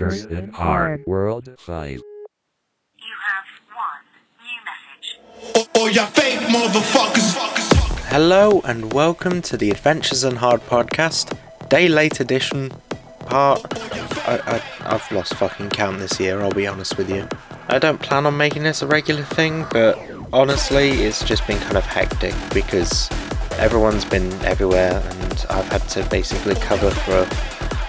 Adventures in Hard World 5. You have one new message. Oh, oh yeah, fake motherfuckers. Hello and welcome to the Adventures in Hard podcast, day late edition, part. I, I, I've lost fucking count this year, I'll be honest with you. I don't plan on making this a regular thing, but honestly, it's just been kind of hectic because everyone's been everywhere and I've had to basically cover for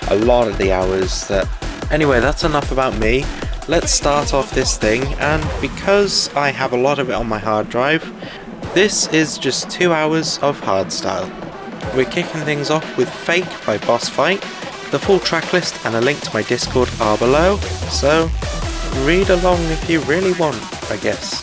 a, a lot of the hours that. Anyway, that's enough about me. Let's start off this thing, and because I have a lot of it on my hard drive, this is just two hours of hardstyle. We're kicking things off with Fake by Bossfight. The full track list and a link to my Discord are below, so read along if you really want, I guess.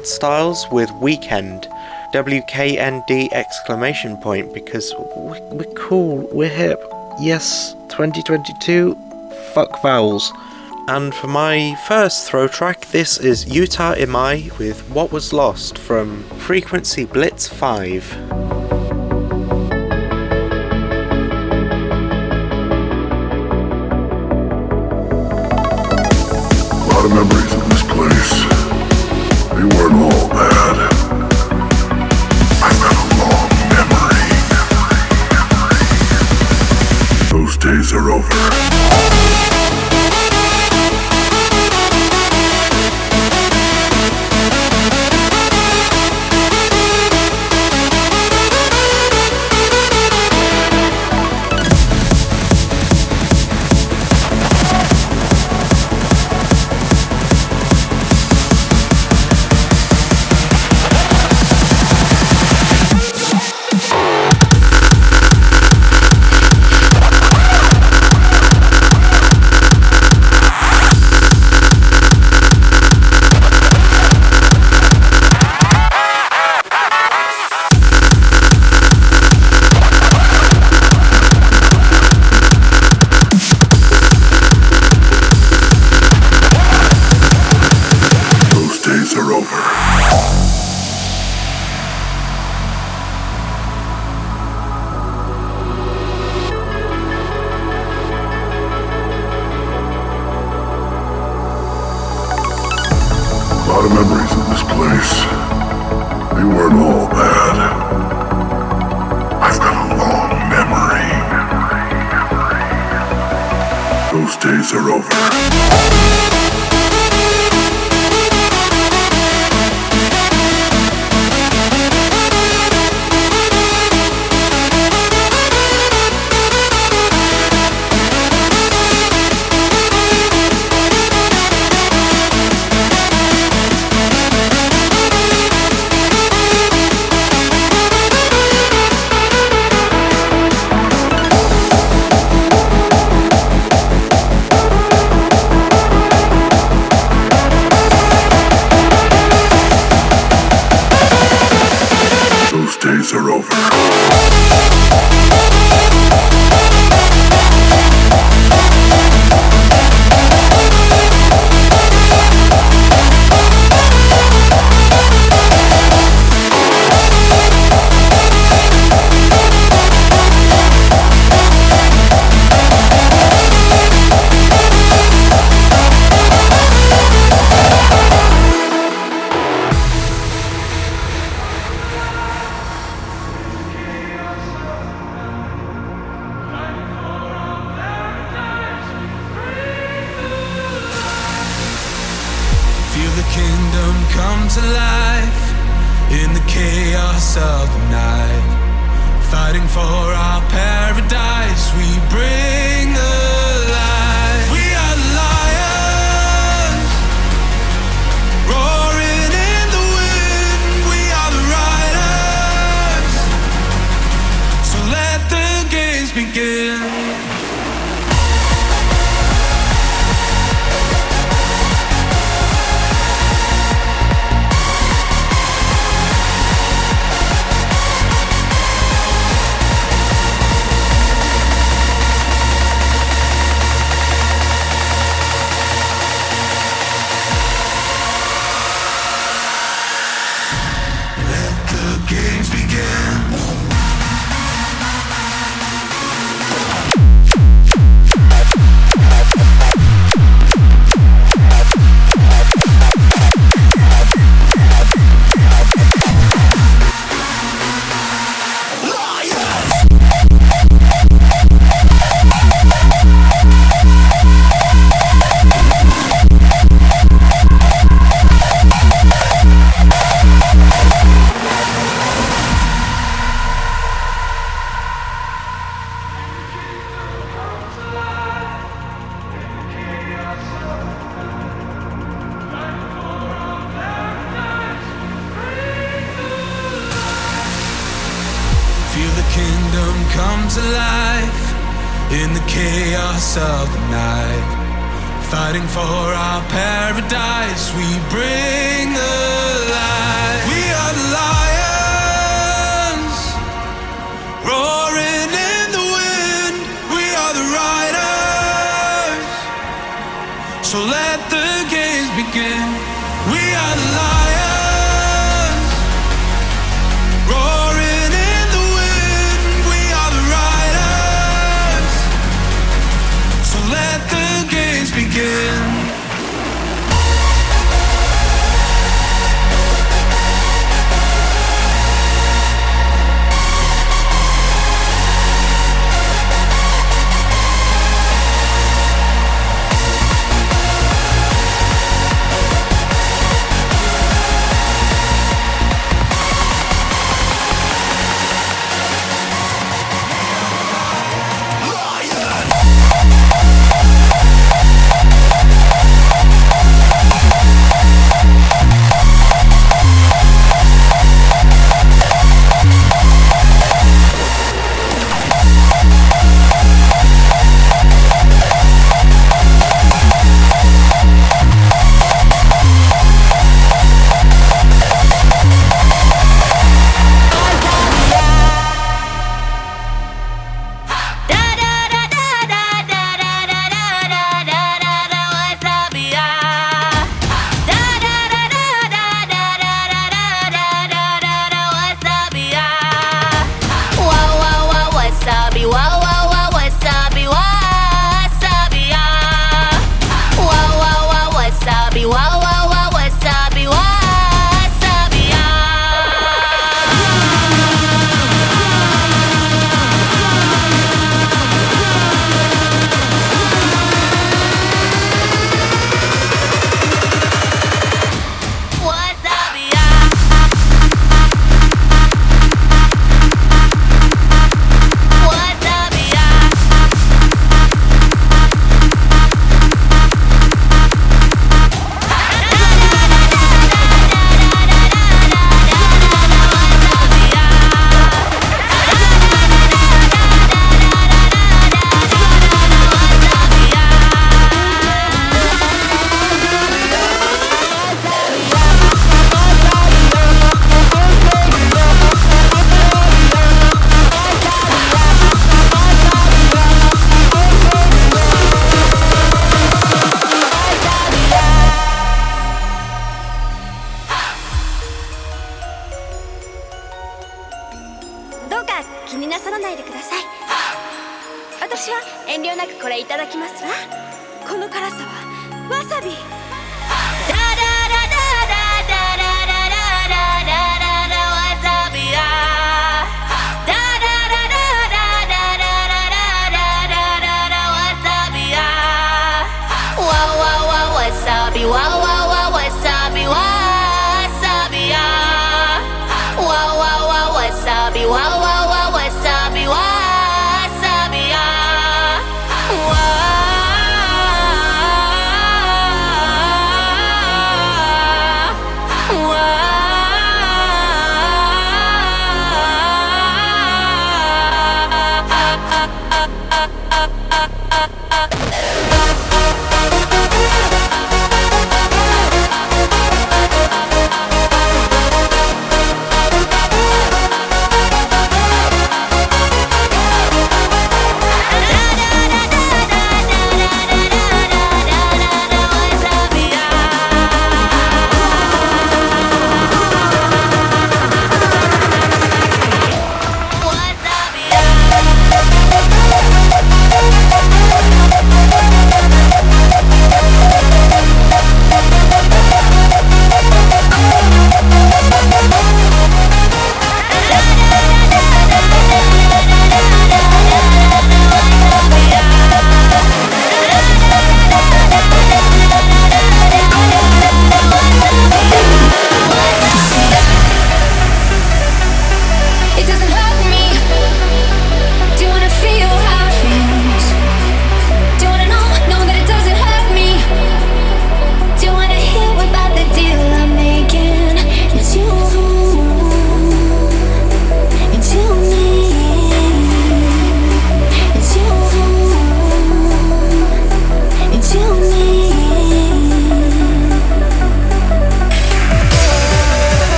Wildstylez with Weekend. WKND exclamation point because we're, we're cool, we're hip. Yes, 2022, fuck vowels. And for my first throw track, this is Yuta Imai with What Was Lost from Frequency Blitz 5.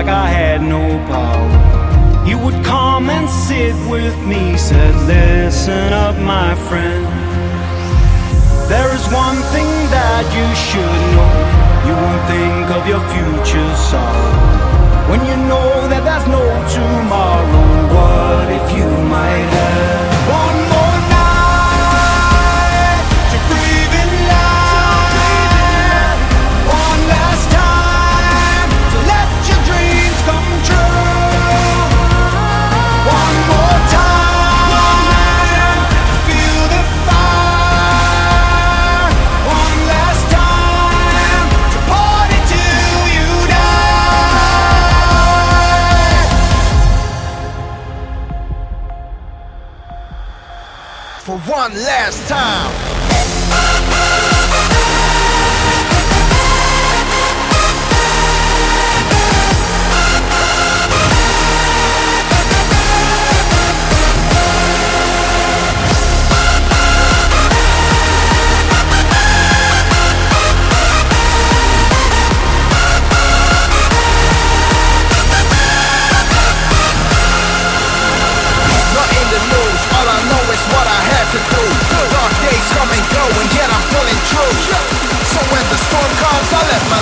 like I had no power. He would come and sit with me, said, Listen up, my friend. There is one thing that you should know. You won't think of your future sorrow. When you know that there's no tomorrow, what if you might have? last time.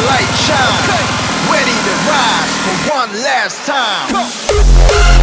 light shine. Ready to rise for one last time.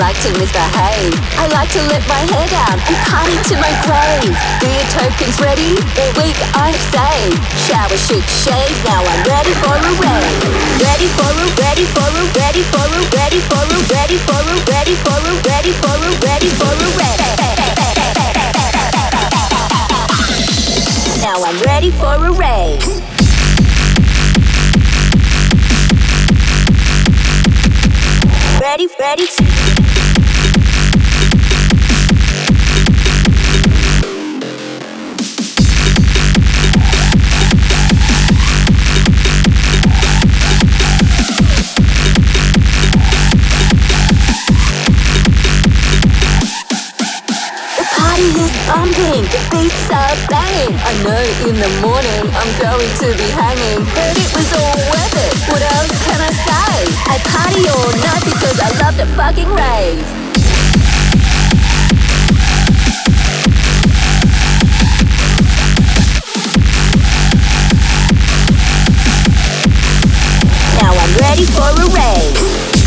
Like to misbehave. I like to let my hair down and party to my grave. Beer tokens ready? All week I've saved. Shower, shoot, shave. Now I'm ready for a rave. Ready for a, ready for a, ready for a, ready for a, ready for a, ready for a, ready for a, ready for a rave. Now I'm ready for a rave. Ready, ready. Banging. I know in the morning I'm going to be hanging. Heard it was all worth it. What else can I say? I party all night because I love to fucking rave. Now I'm ready for a rave.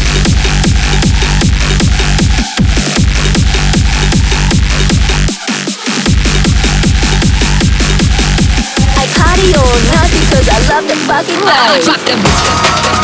Party because I love the fucking rave.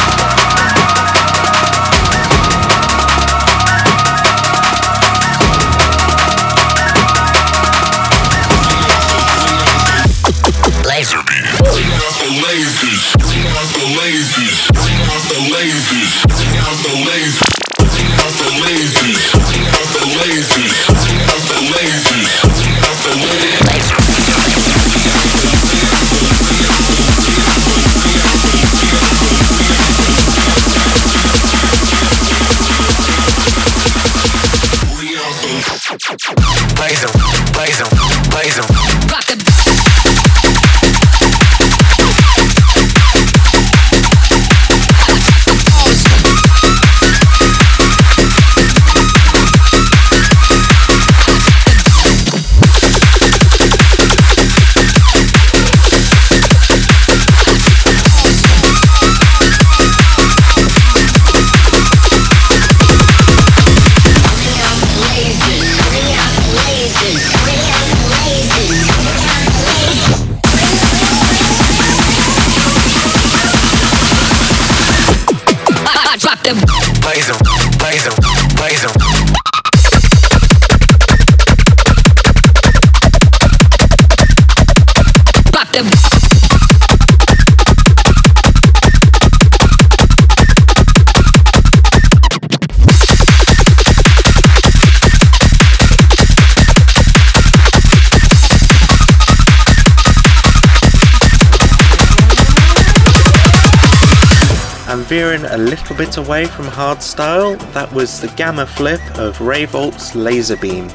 And veering a little bit away from hardstyle, that was the Gammer flip of Ray Volpe's Laser Beam.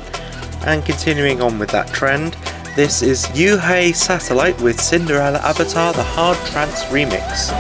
And continuing on with that trend, this is Yuhei Satellite with Cinderella Avatar, the Hard Trance Remix.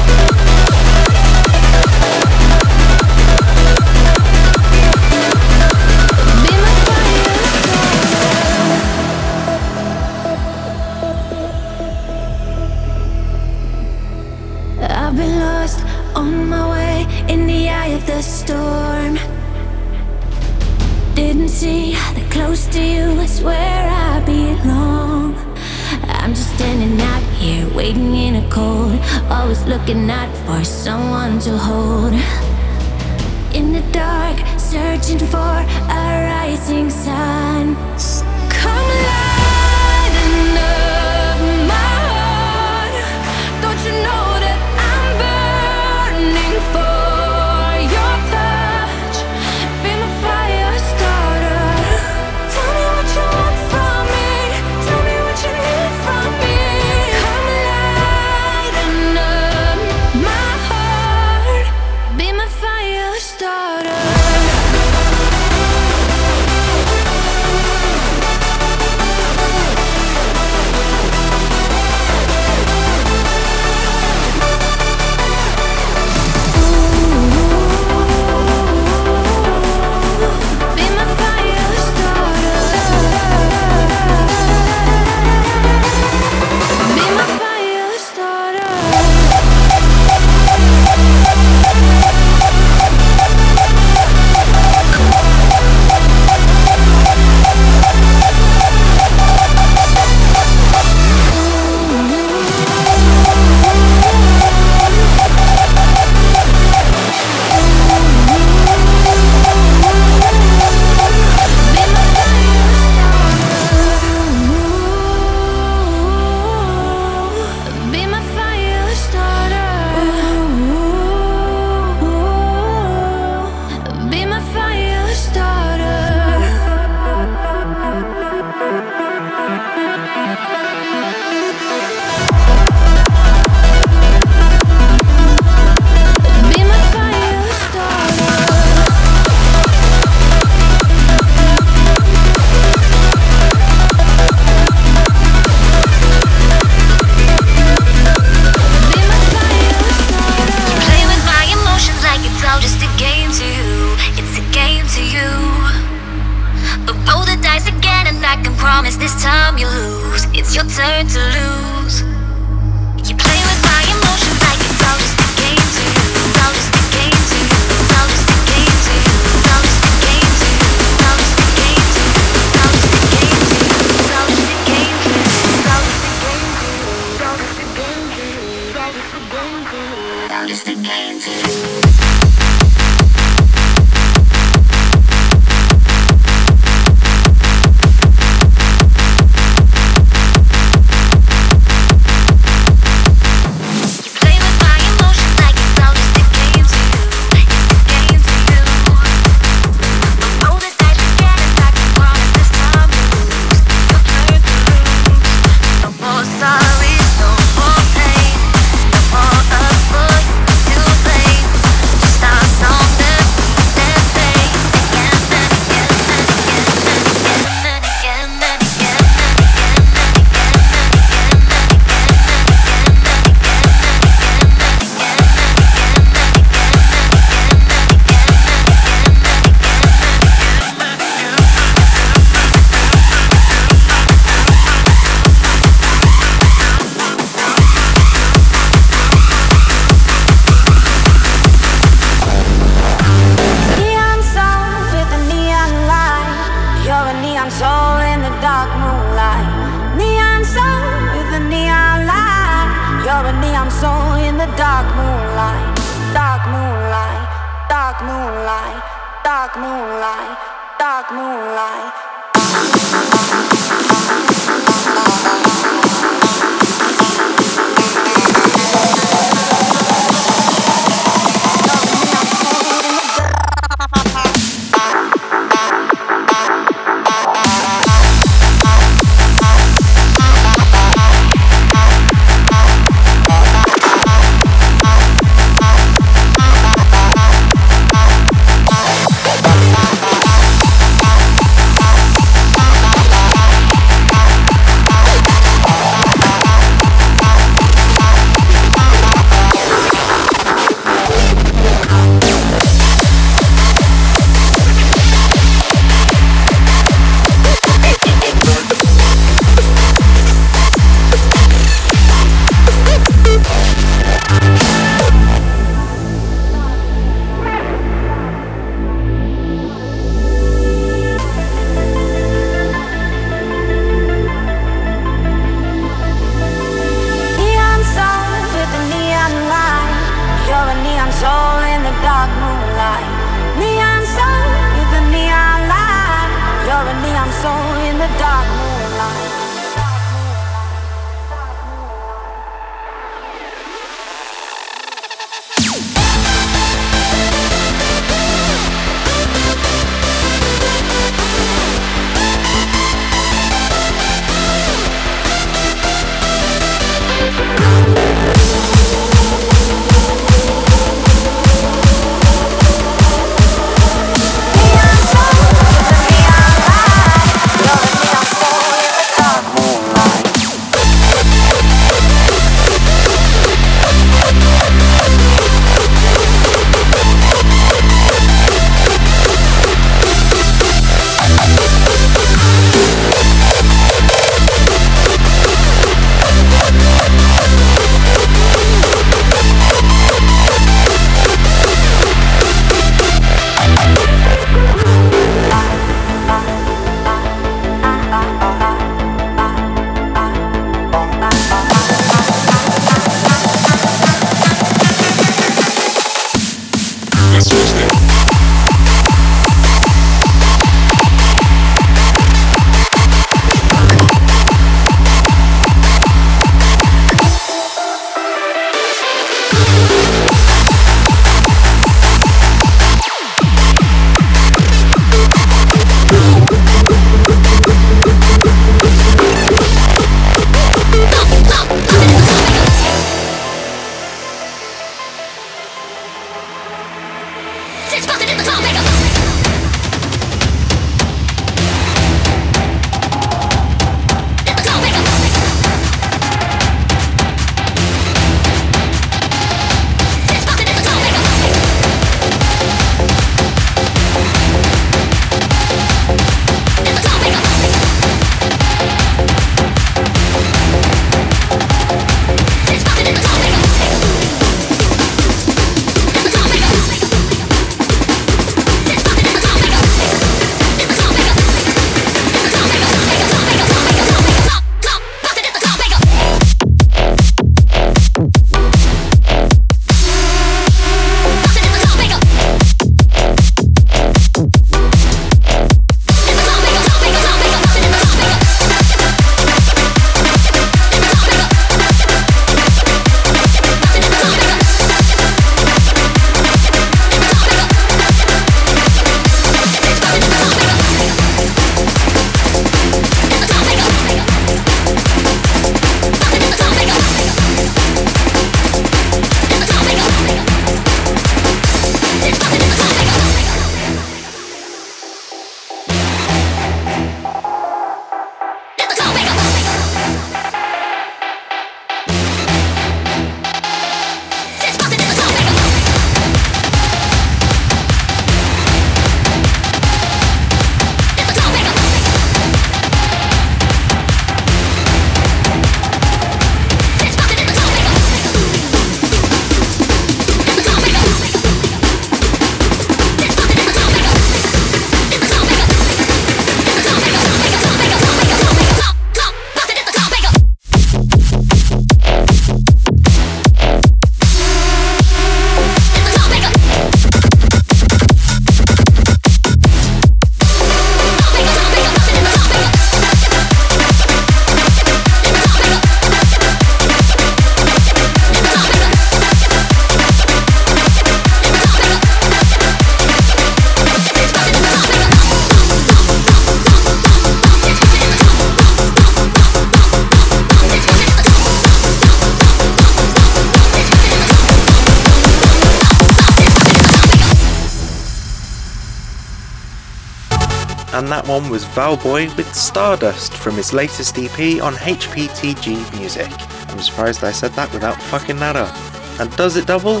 One was Valboy with Stardust from his latest EP on HPTG Music. I'm surprised I said that without fucking that up. And does it double?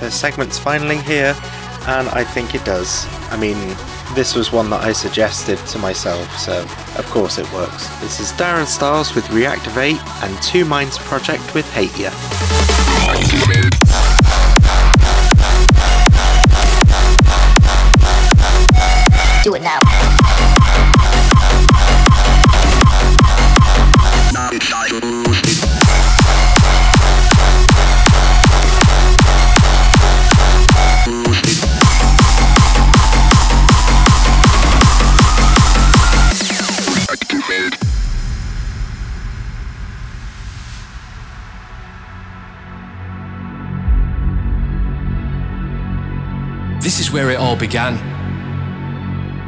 The segment's finally here, and I think it does. I mean, this was one that I suggested to myself, so of course it works. This is Darren Styles with Reactivate and Two Minds Project with Hate Ya. Where it all began.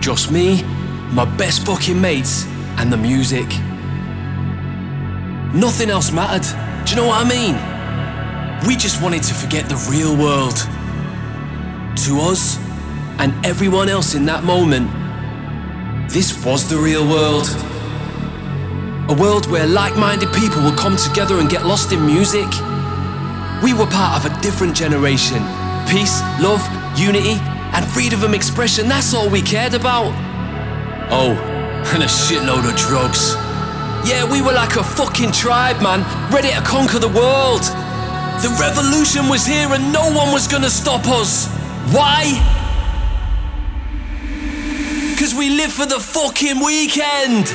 Just me, my best fucking mates, and the music. Nothing else mattered. Do you know what I mean? We just wanted to forget the real world. To us, and everyone else in that moment, this was the real world. A world where like minded people would come together and get lost in music. We were part of a different generation. Peace, love, unity, and freedom of expression, that's all we cared about. Oh, and a shitload of drugs. Yeah, we were like a fucking tribe, man, ready to conquer the world. The revolution was here and no one was gonna stop us. Why? Because we live for the fucking weekend.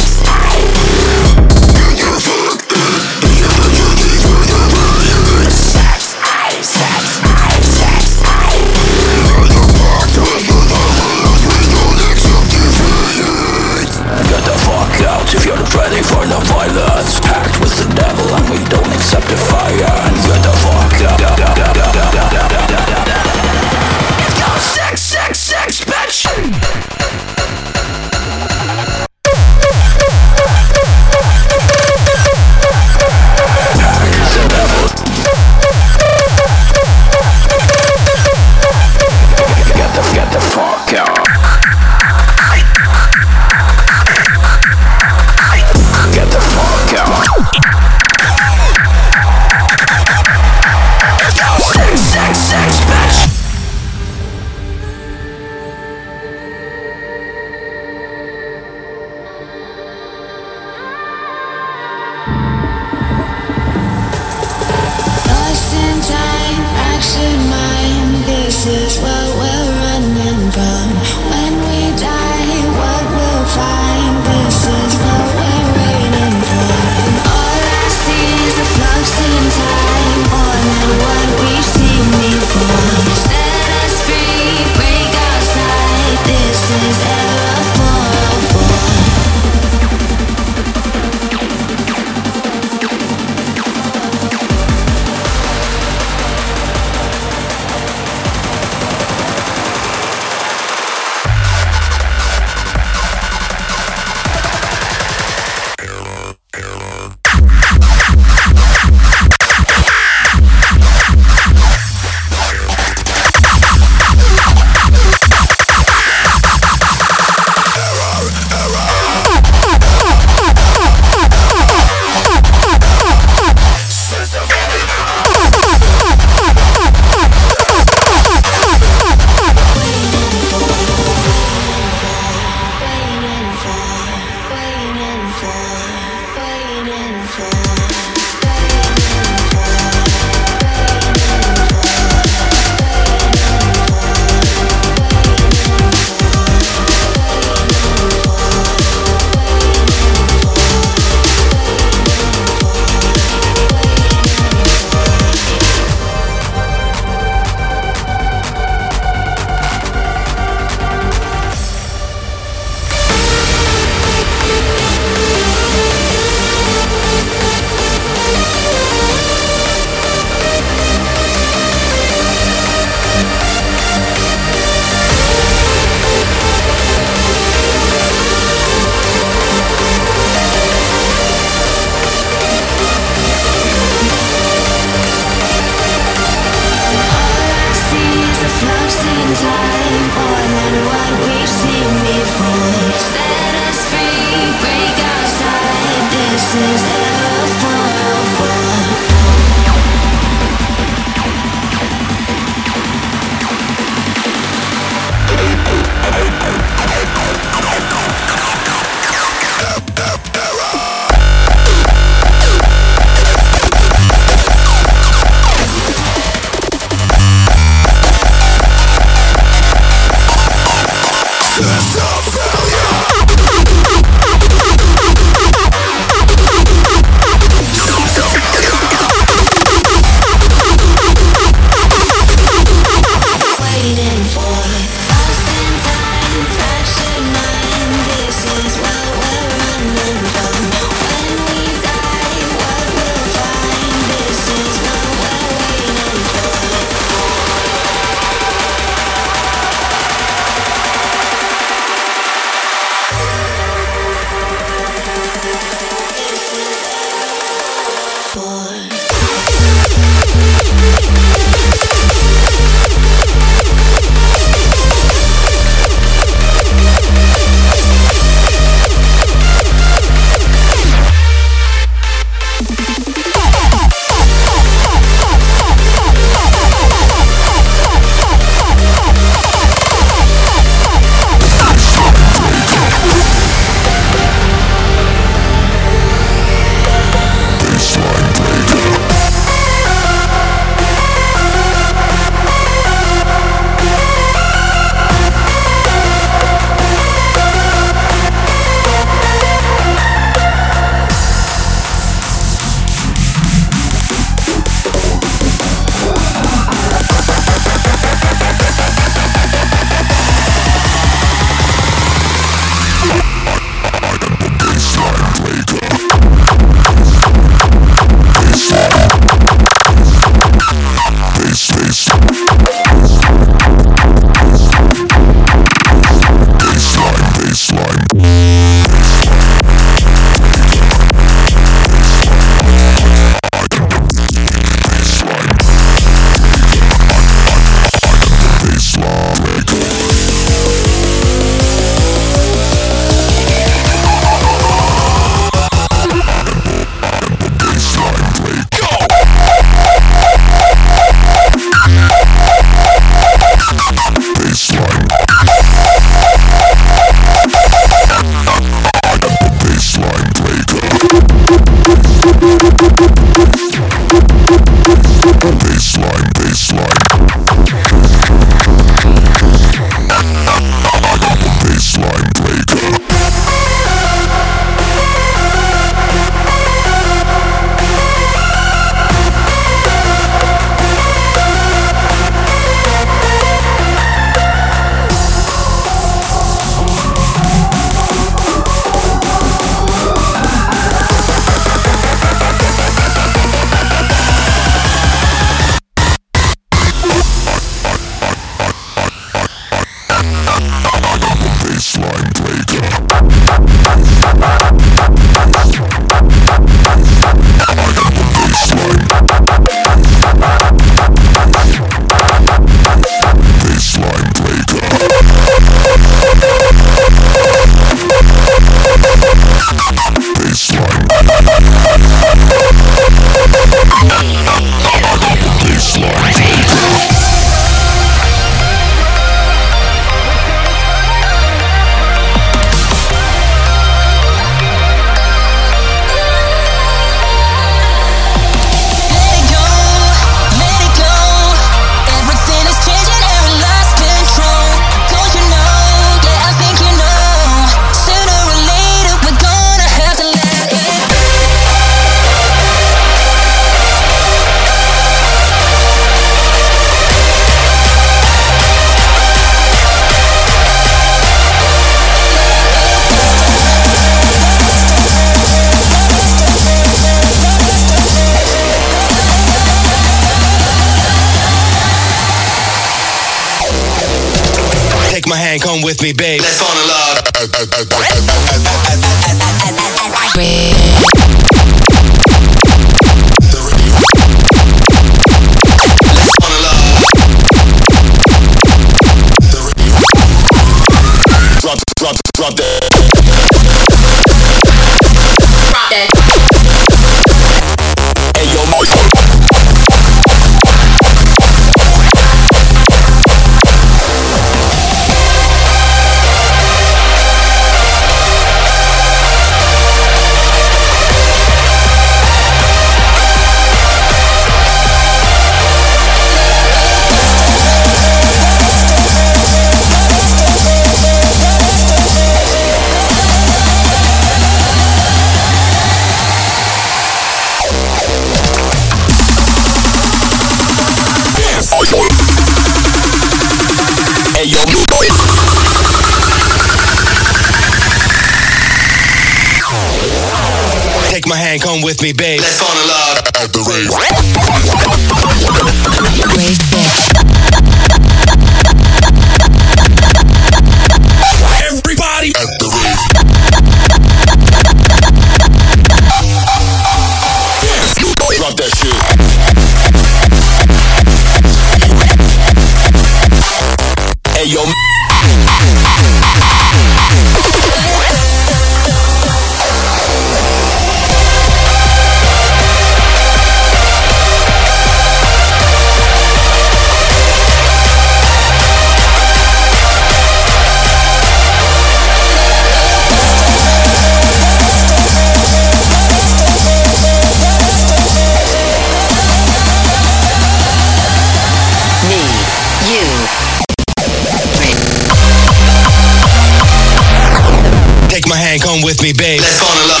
me, babe. Let's fall in love.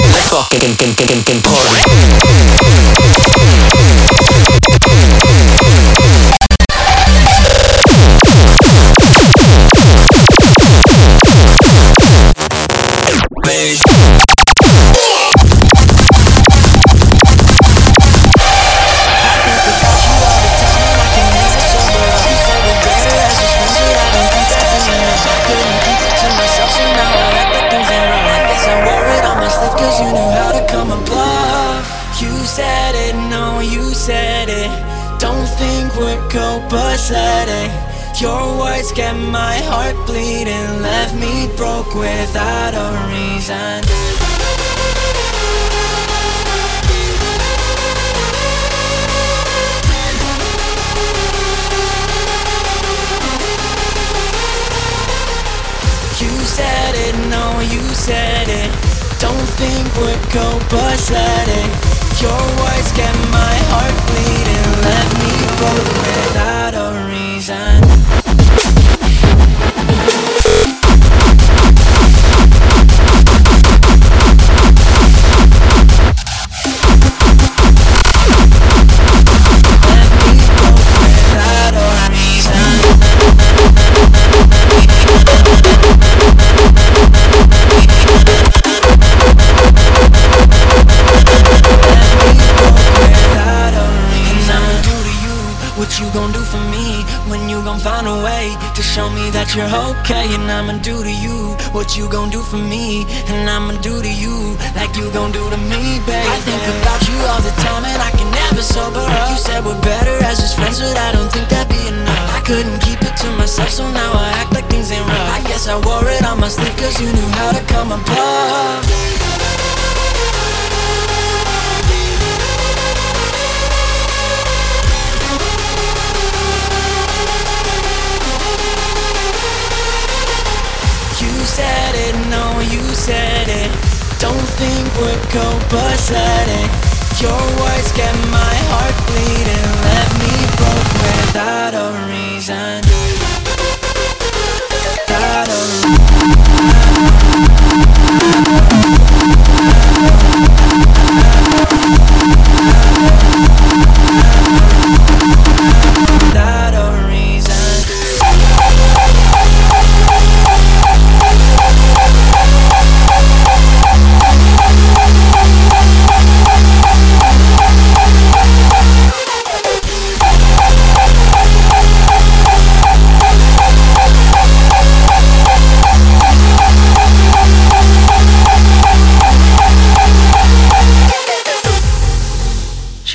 Let's fucking party.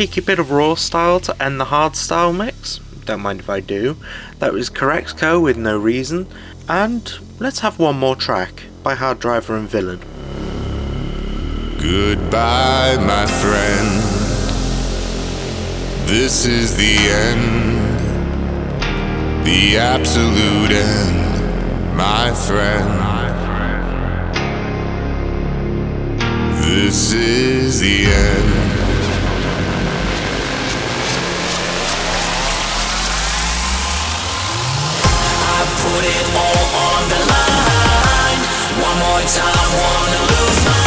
cheeky bit of raw style to end the hard style mix, don't mind if I do. That was Corexco with No Reason, and let's have one more track by Hard Driver and Villain. Goodbye, my friend. This is the end, the absolute end, my friend. This is the end. time, wanna lose my